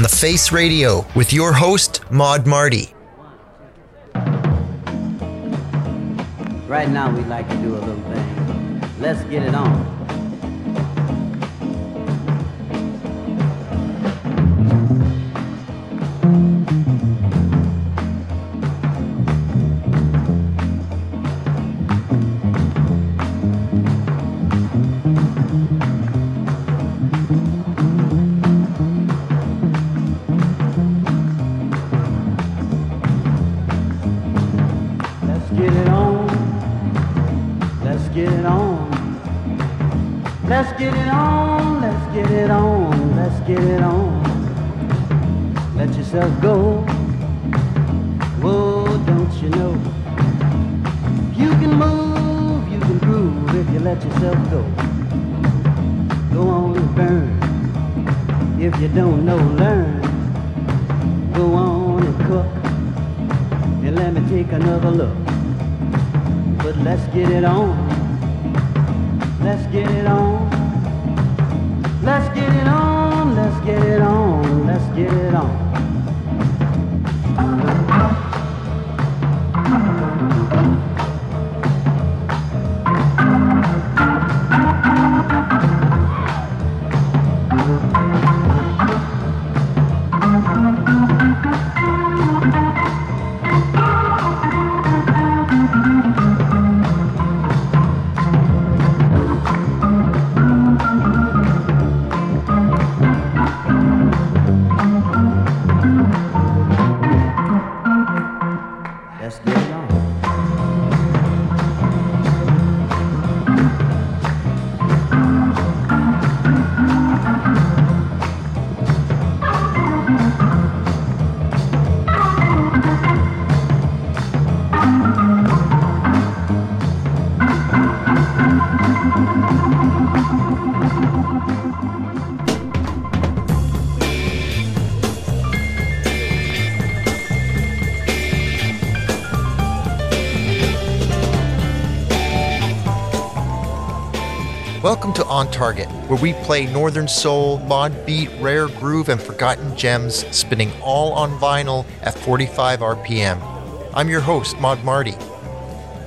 on the Face Radio with your host, Mod Marty. Right now, we'd like to do a little thing. Let's get it on. Welcome to On Target, where we play Northern Soul, mod beat, rare groove, and forgotten gems, spinning all on vinyl at 45 RPM. I'm your host, Mod Marty,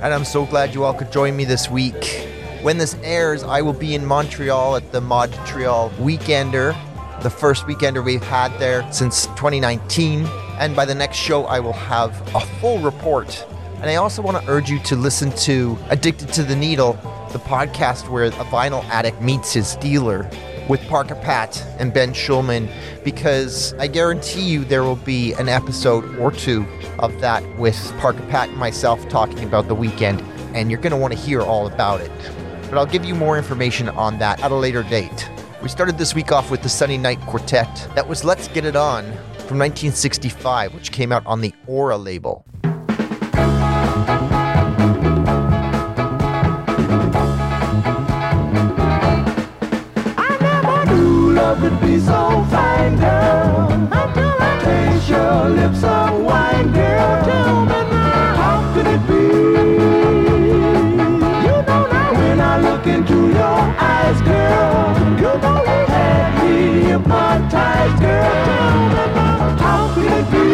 and I'm so glad you all could join me this week. When this airs, I will be in Montreal at the MODtreal Weekender, the first weekender we've had there since 2019. And by the next show, I will have a full report. And I also want to urge you to listen to Addicted to the Needle, the podcast where a vinyl addict meets his dealer with Parker Pat and Ben Schulman, because I guarantee you there will be an episode or two of that with Parker Pat and myself talking about the weekend, and you're going to want to hear all about it. But I'll give you more information on that at a later date. We started this week off with the Sunny Night Quartet. That was Let's Get It On from 1965, which came out on the Aura label. so fine, girl. Taste your lips of wine, girl. Tell me now, how could it be? You know now when I look into your eyes, girl. You know you had me hypnotized, girl. Tell me now, how could it be?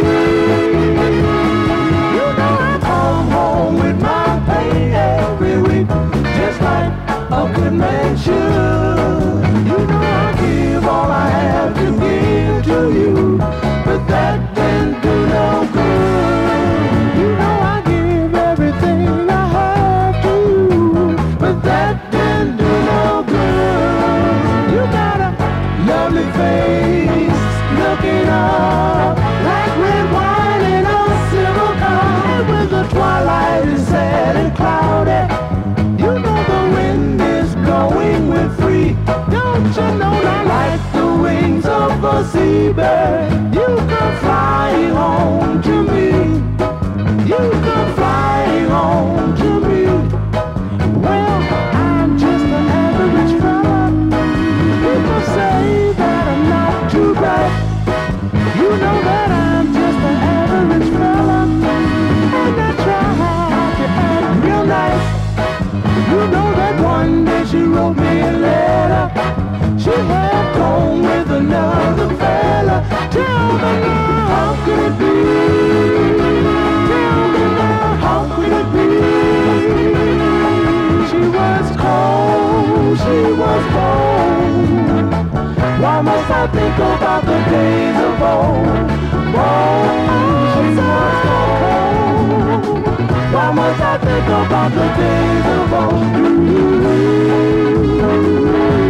You know I come home with my pain every week, just like a good man should. think about the days of old. Oh, she was so cold. Why must I think about the days of old?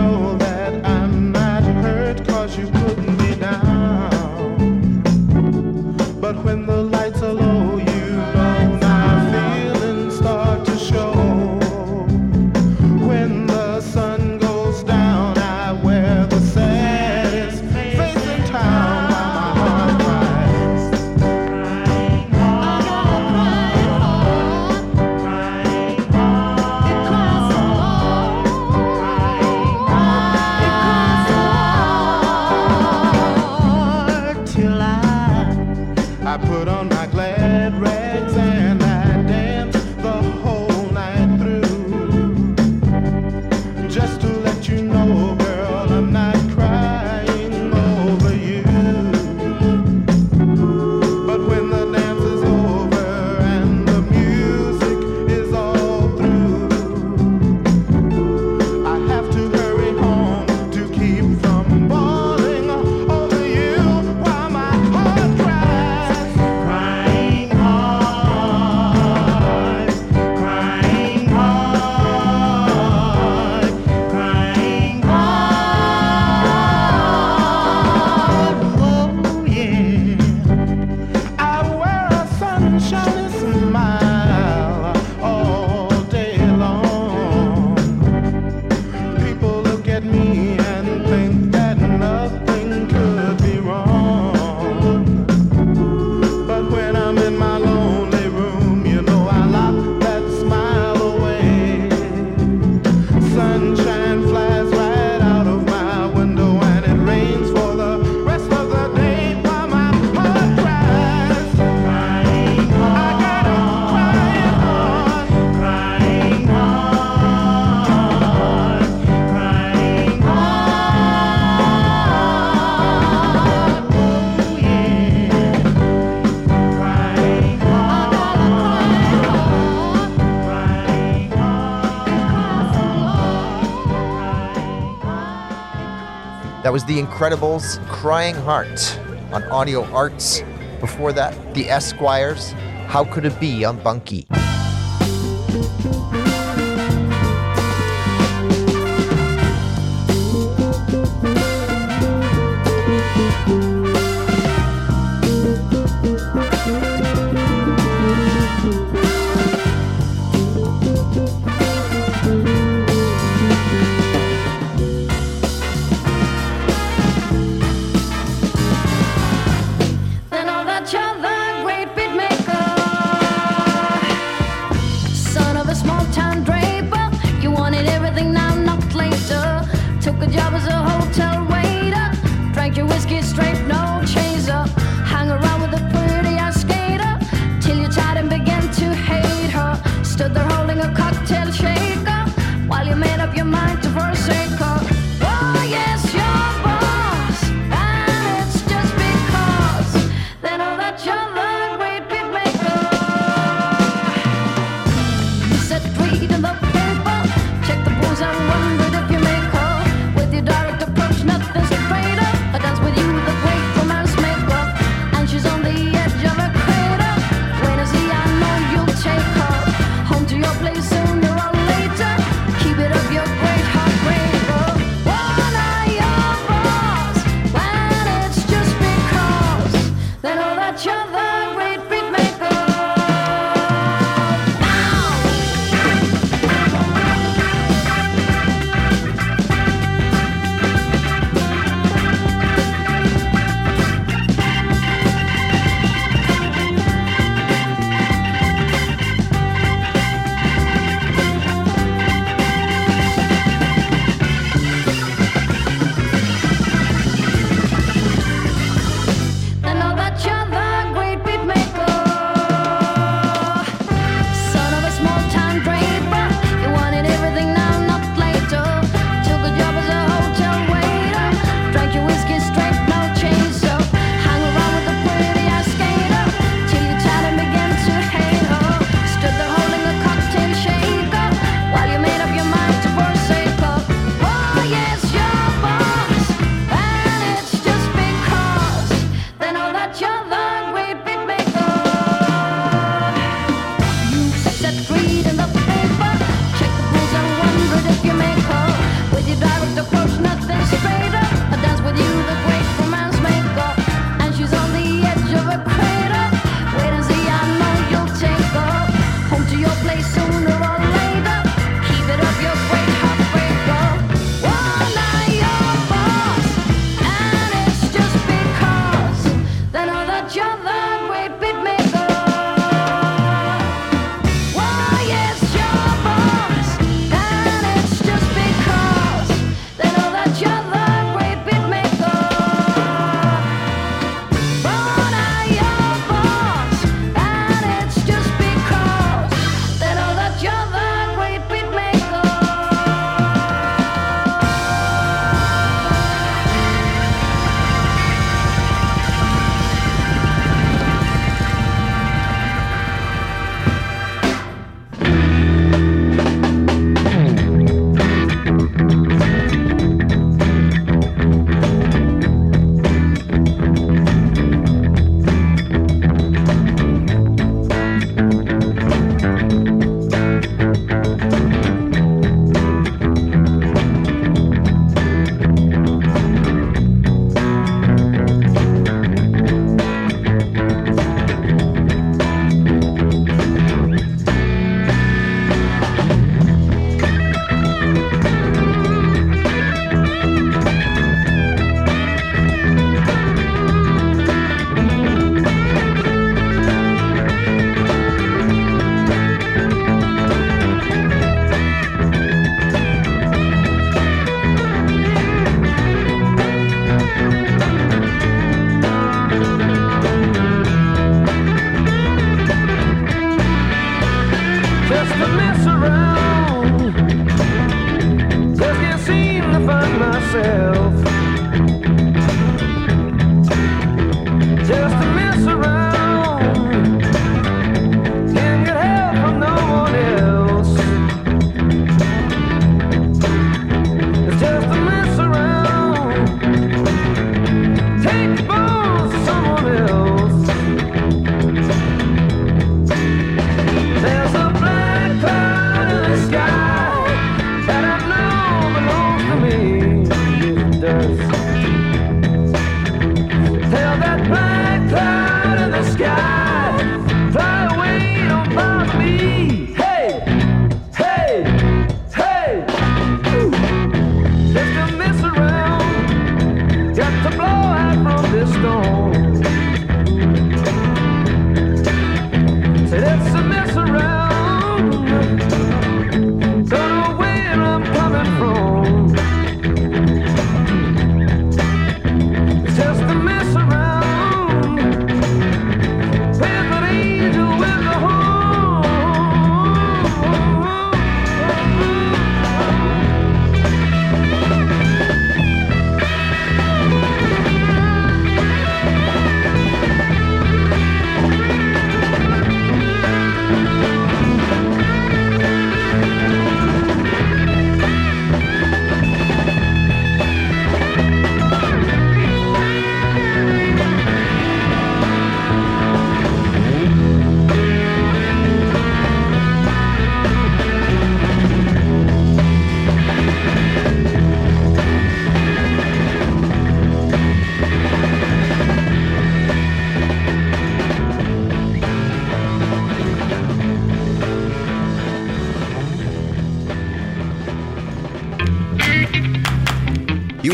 That was The Incredibles' Crying Heart on Audio Arts. Before that, The Esquires, How Could It Be on Bunky.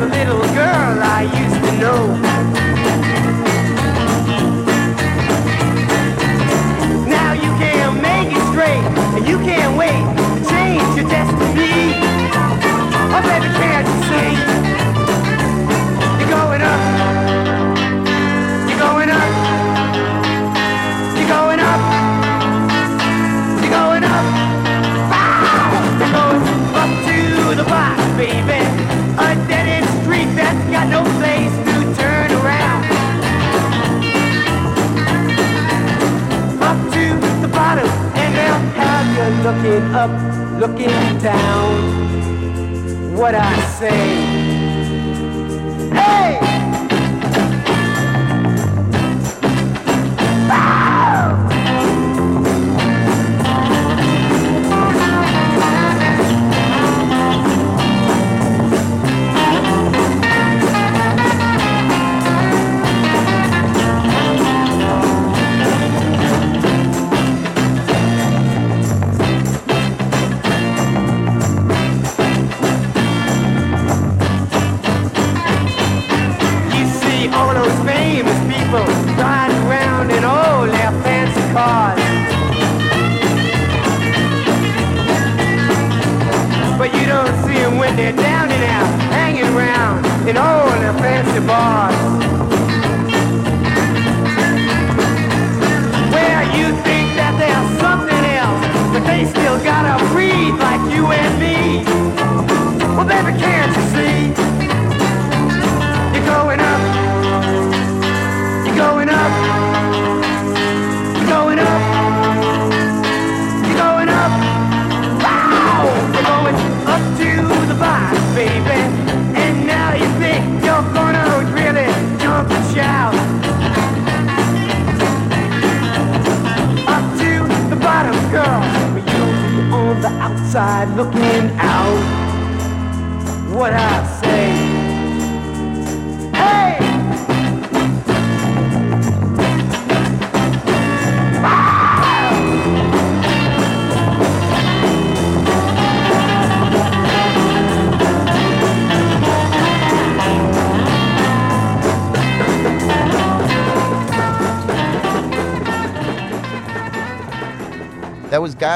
the little girl I used to know. looking up, looking down. What I say. Hey!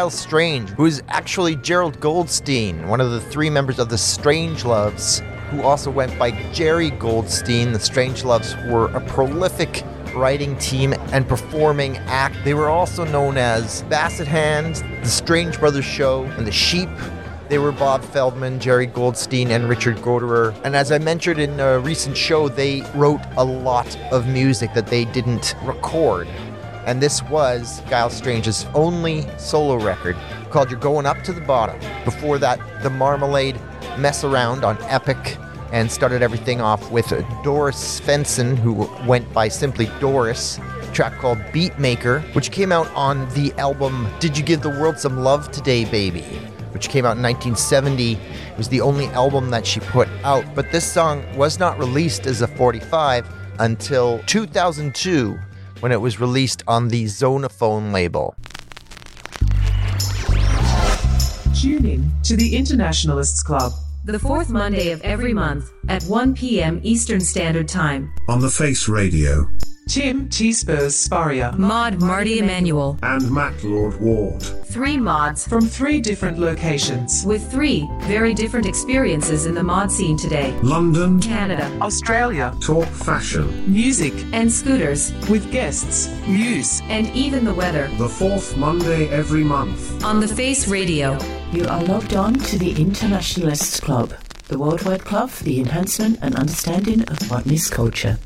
Strange, who is actually Gerald Goldstein, one of the three members of the Strangeloves, who also went by Jerry Goldstein. The Strangeloves were a prolific writing team and performing act. They were also known as Basset Hands, The Strange Brothers Show, and The Sheep. They were Bob Feldman, Jerry Goldstein, and Richard Gottehrer. And as I mentioned in a recent show, they wrote a lot of music that they didn't record and this was Giles Strange's only solo record called You're Going Up to the Bottom. Before that, The Marmalade Mess Around on Epic and started everything off with Doris Svensson, who went by simply Doris. Track called Beatmaker, which came out on the album Did You Give the World Some Love Today, Baby? which came out in 1970. It was the only album that she put out, but this song was not released as a 45 until 2002 when it was released on the Zonophone label. Tune in to the Internationalists Club. The fourth Monday of every month at 1 p.m. Eastern Standard Time. On the Face Radio. Tim T. Spurs Sparia. Mod Marty Emanuel. And Matt Lord Ward. Three mods from three different locations. With three very different experiences in the mod scene today London, Canada, Australia. Talk fashion, music, and scooters. With guests, news, and even the weather. The fourth Monday every month. On the Face Radio. You are logged on to the Internationalists Club, the worldwide club for the enhancement and understanding of modernist culture.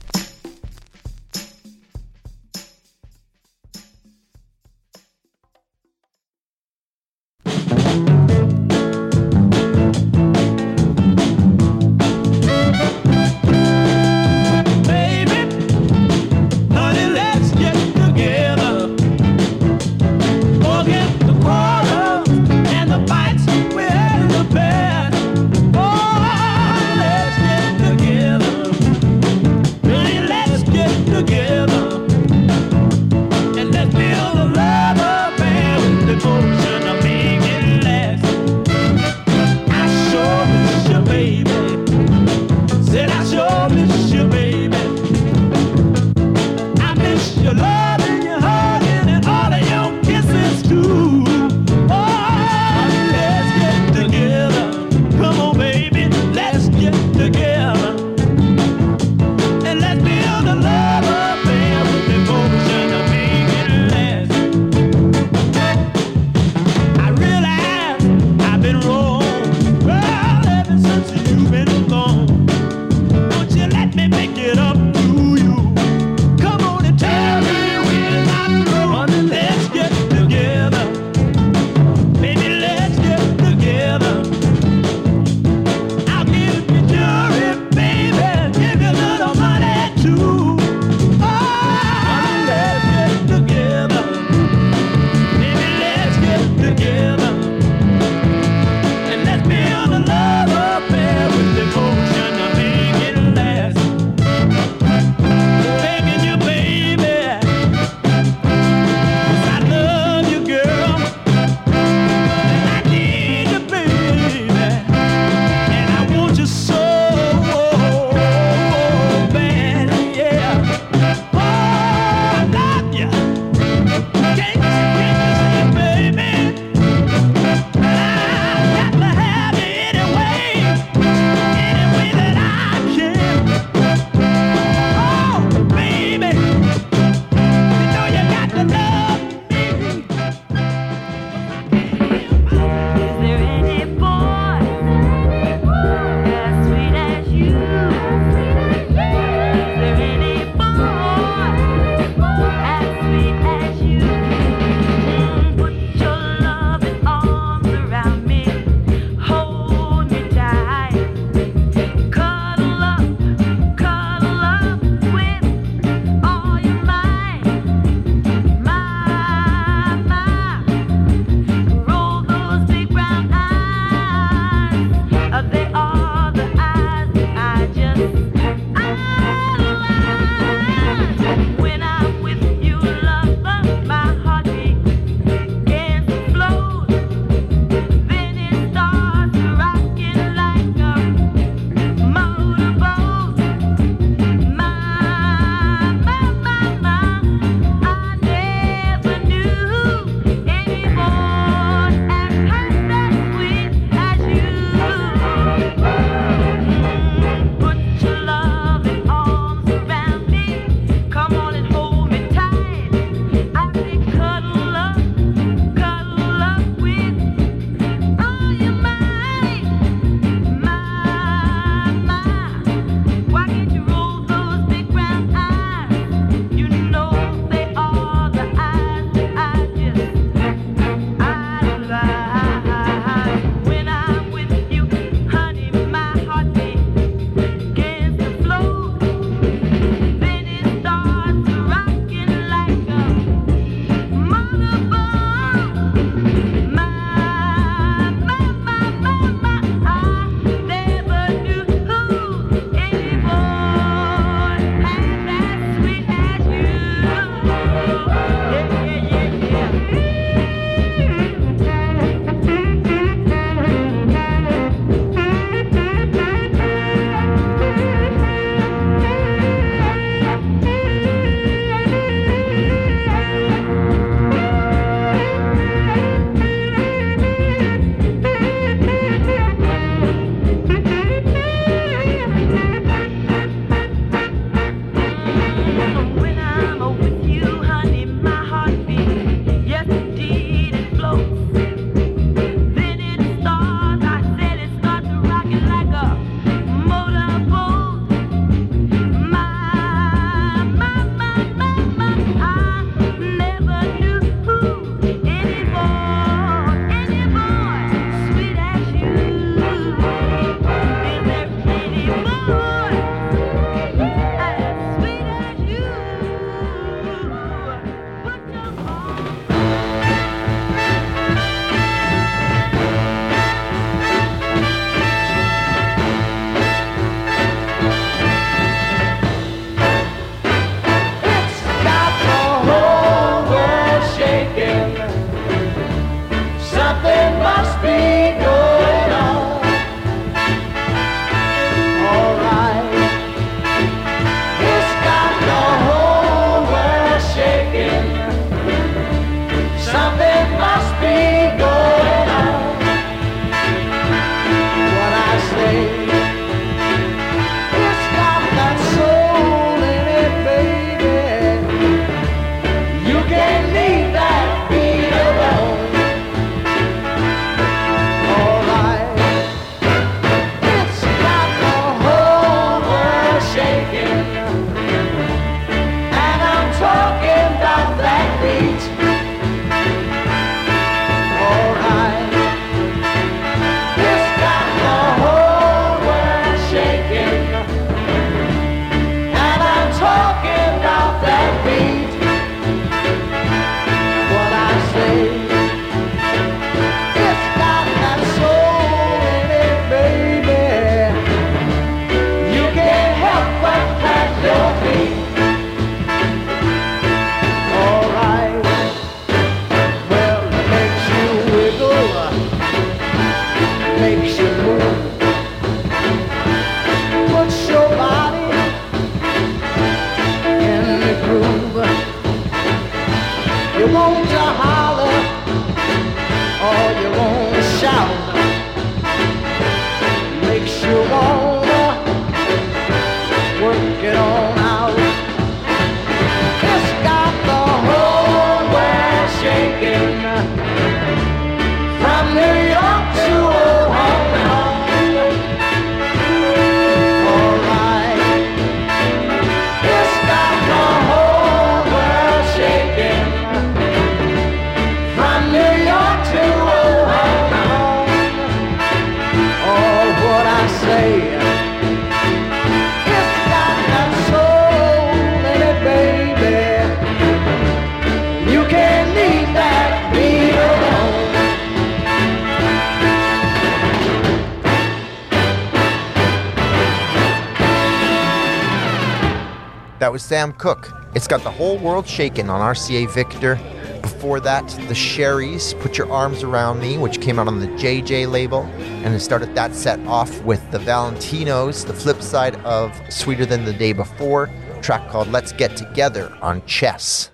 Sam Cooke. It's got the whole world shaken on RCA Victor. Before that, the Sherry's Put Your Arms Around Me, which came out on the JJ label. And then started that set off with the Valentinos, the flip side of Sweeter Than the Day Before, track called Let's Get Together on Chess.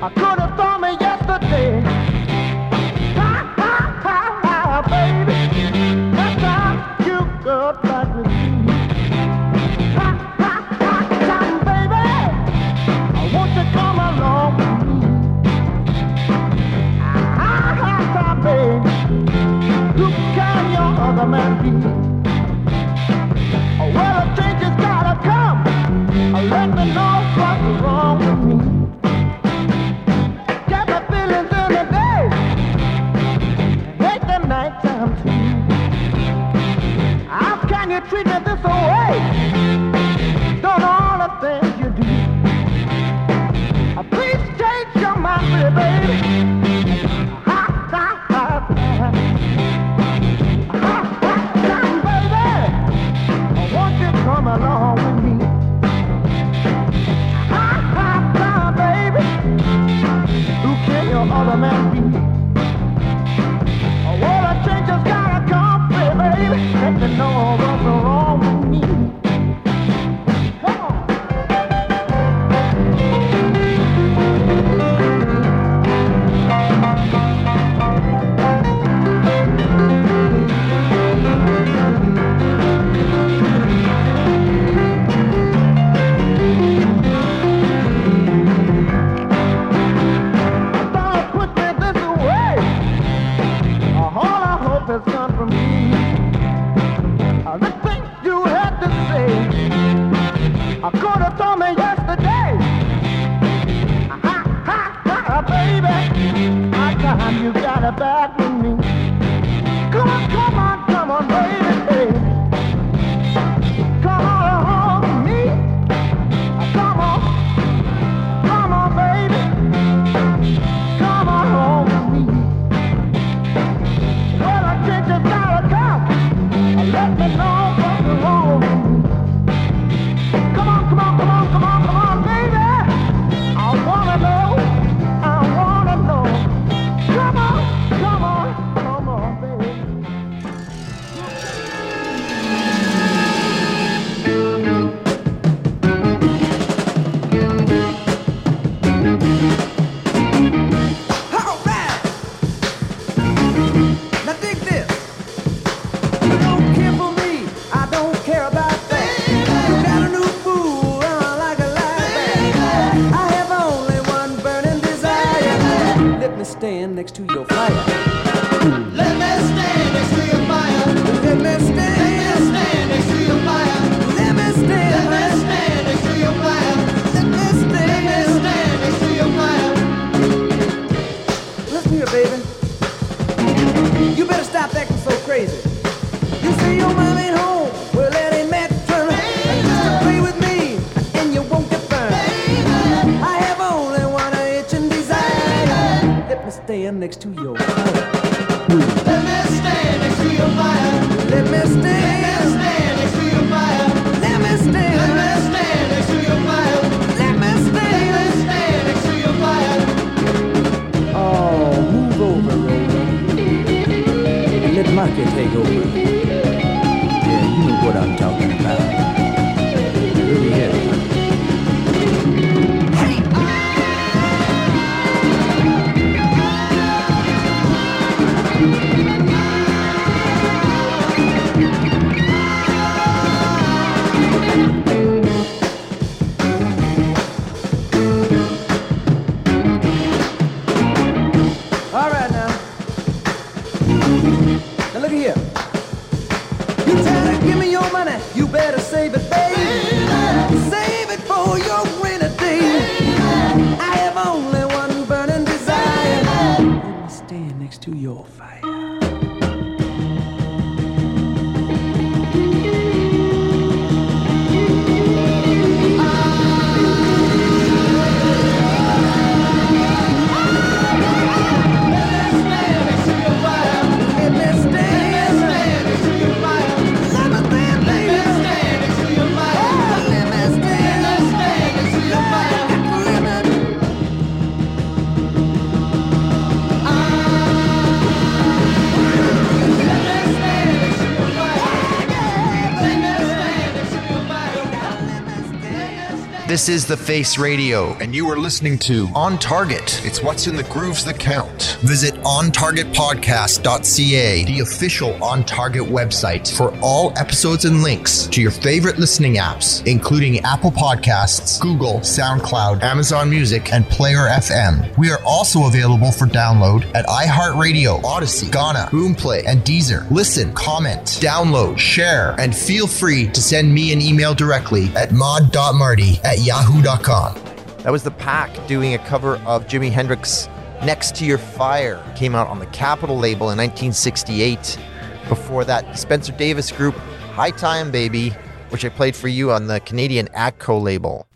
I could like them too. How can you treat me this way? Done all the things you do. Please change your mind, baby. back This is The Face Radio. And you are listening to On Target. It's what's in the grooves that count. Visit OnTargetPodcast.ca, the official On Target website, for all episodes and links to your favorite listening apps, including Apple Podcasts, Google, SoundCloud, Amazon Music, and Player FM. We are also available for download at iHeartRadio, Audacy, Gaana, Boomplay, and Deezer. Listen, comment, download, share, and feel free to send me an email directly at mod.marty at yahoo.com. That was the Pack doing a cover of Jimi Hendrix's Next to Your Fire. Came out on the Capitol label in 1968. Before that, Spencer Davis Group, High Time Baby, which I played for you on the Canadian ATCO label.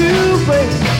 to break.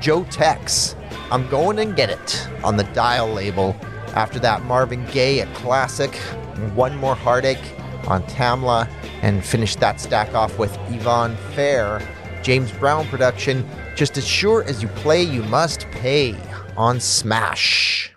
Joe Tex. I'm going and get it on the dial label. After that, Marvin Gaye, a classic, One More Heartache on Tamla, and finish that stack off with Yvonne Fair, James Brown production, Just As Sure As You Play, You Must Pay on Smash.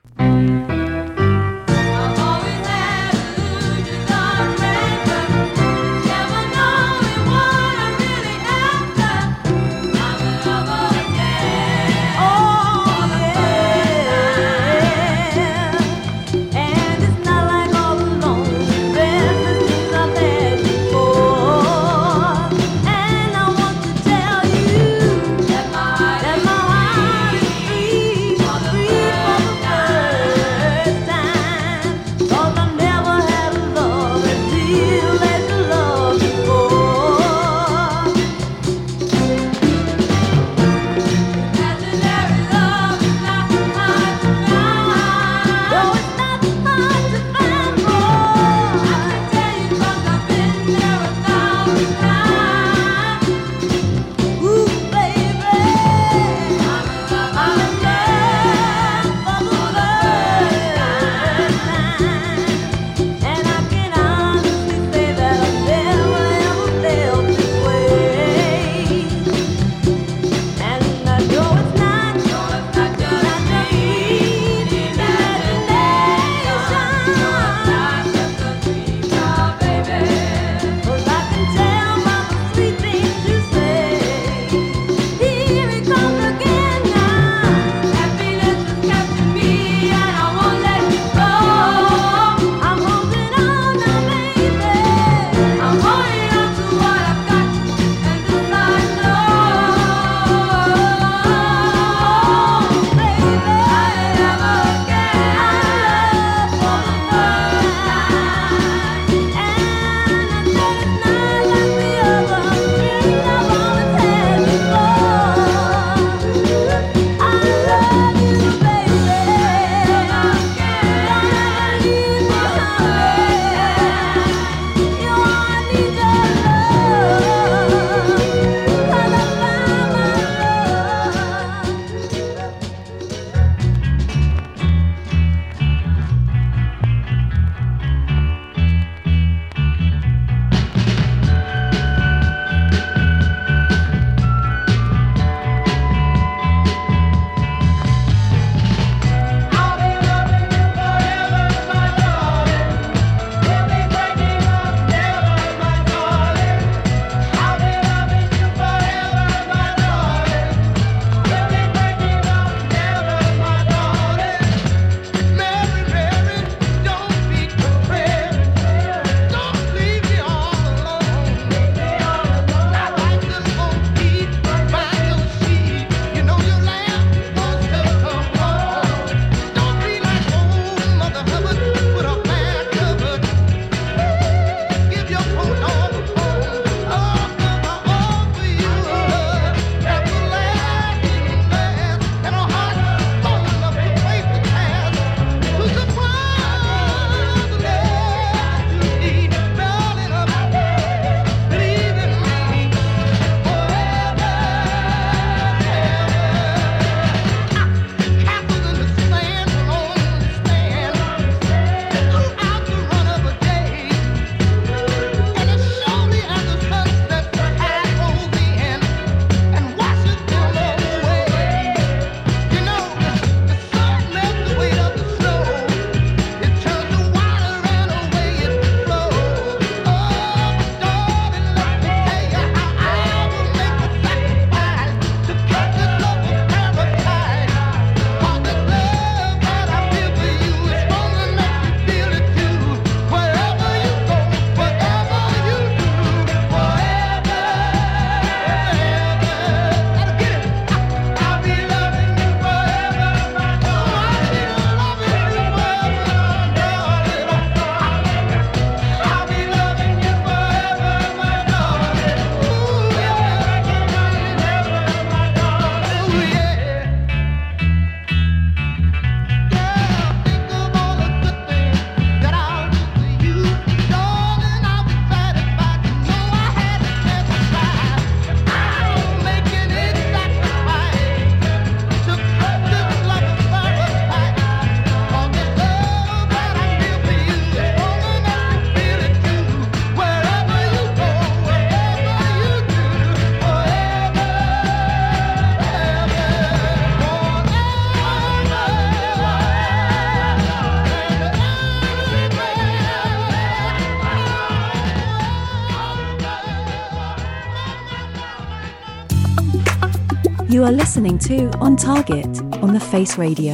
You are listening to On Target on the Face Radio.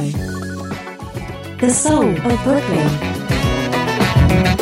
The soul of Brooklyn.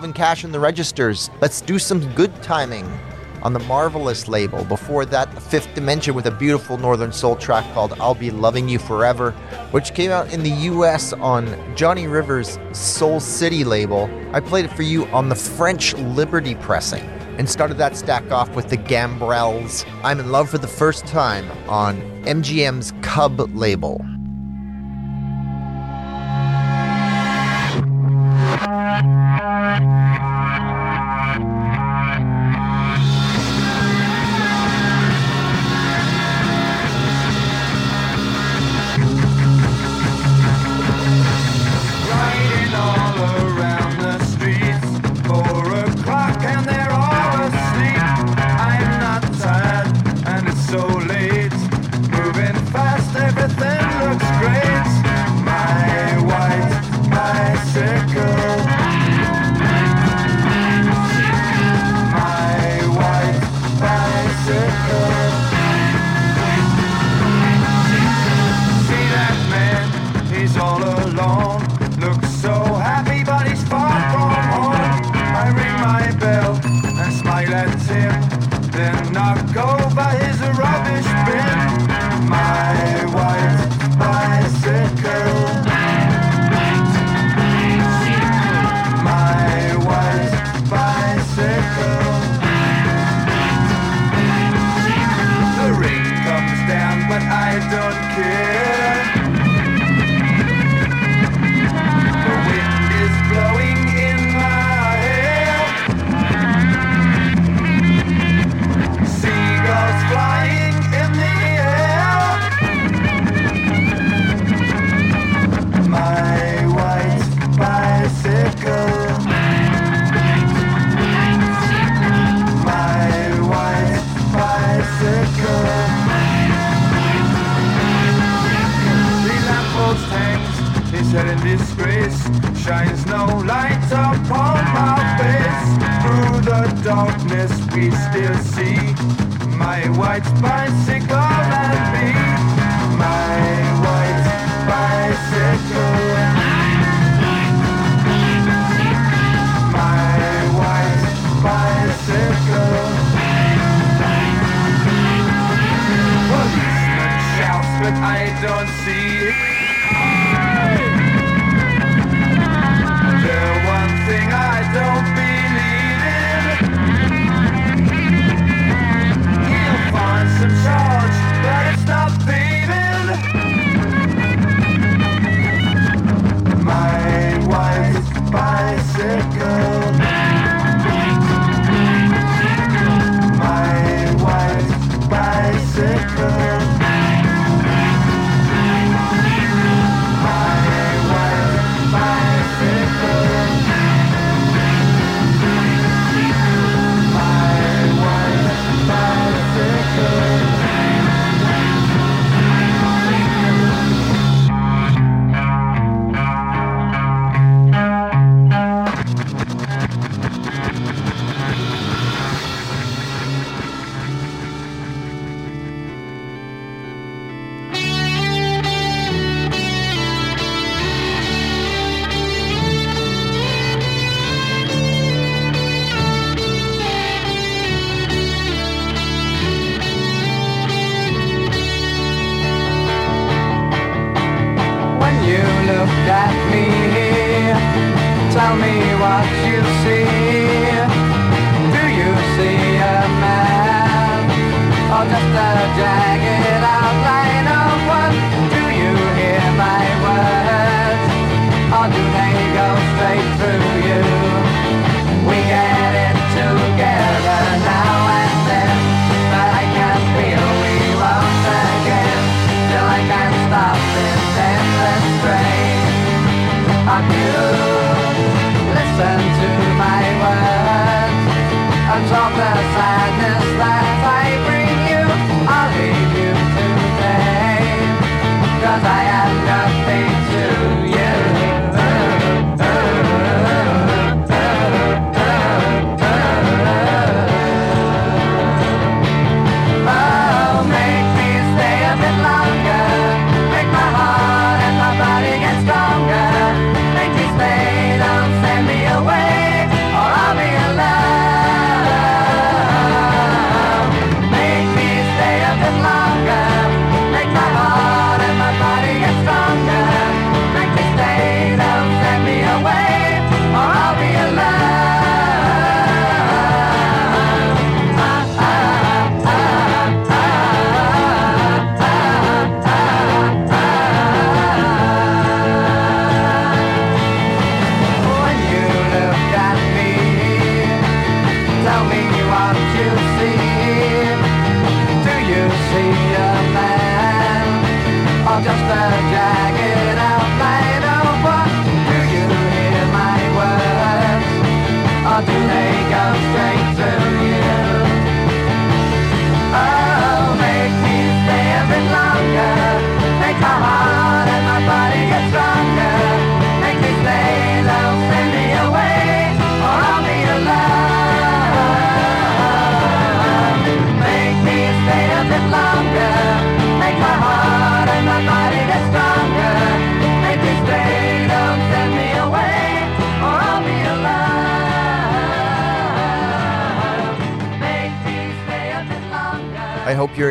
Alvin Cash and the Registers. Let's do some good timing on the Mar-V-Lus label. Before that, The Fifth Dimension with a beautiful Northern Soul track called I'll Be Loving You Forever, which came out in the US on Johnny Rivers' Soul City label. I played it for you on the French Liberty pressing and started that stack off with the Gambrels. I'm in love for the first time on MGM's Cub label.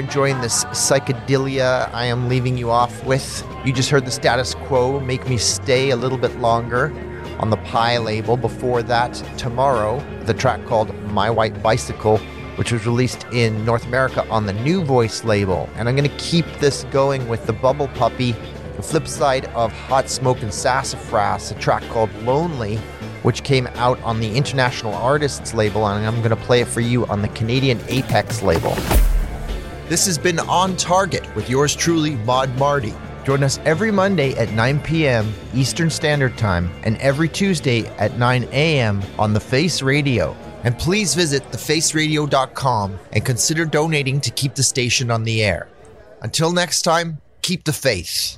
Enjoying this psychedelia I am leaving you off with. You just heard the status quo make me stay a little bit longer on the Pye label. Before that, tomorrow, the track called My White Bicycle, which was released in North America on the New Voice label. And I'm going to keep this going with the Bubble Puppy, the flip side of Hot Smoke and Sassafras, a track called Lonely, which came out on the International Artists label, and I'm going to play it for you on the Canadian Apex label. This has been On Target with yours truly, Mod Marty. Join us every Monday at 9 p.m. Eastern Standard Time and every Tuesday at 9 a.m. on The Face Radio. And please visit thefaceradio.com and consider donating to keep the station on the air. Until next time, keep the faith.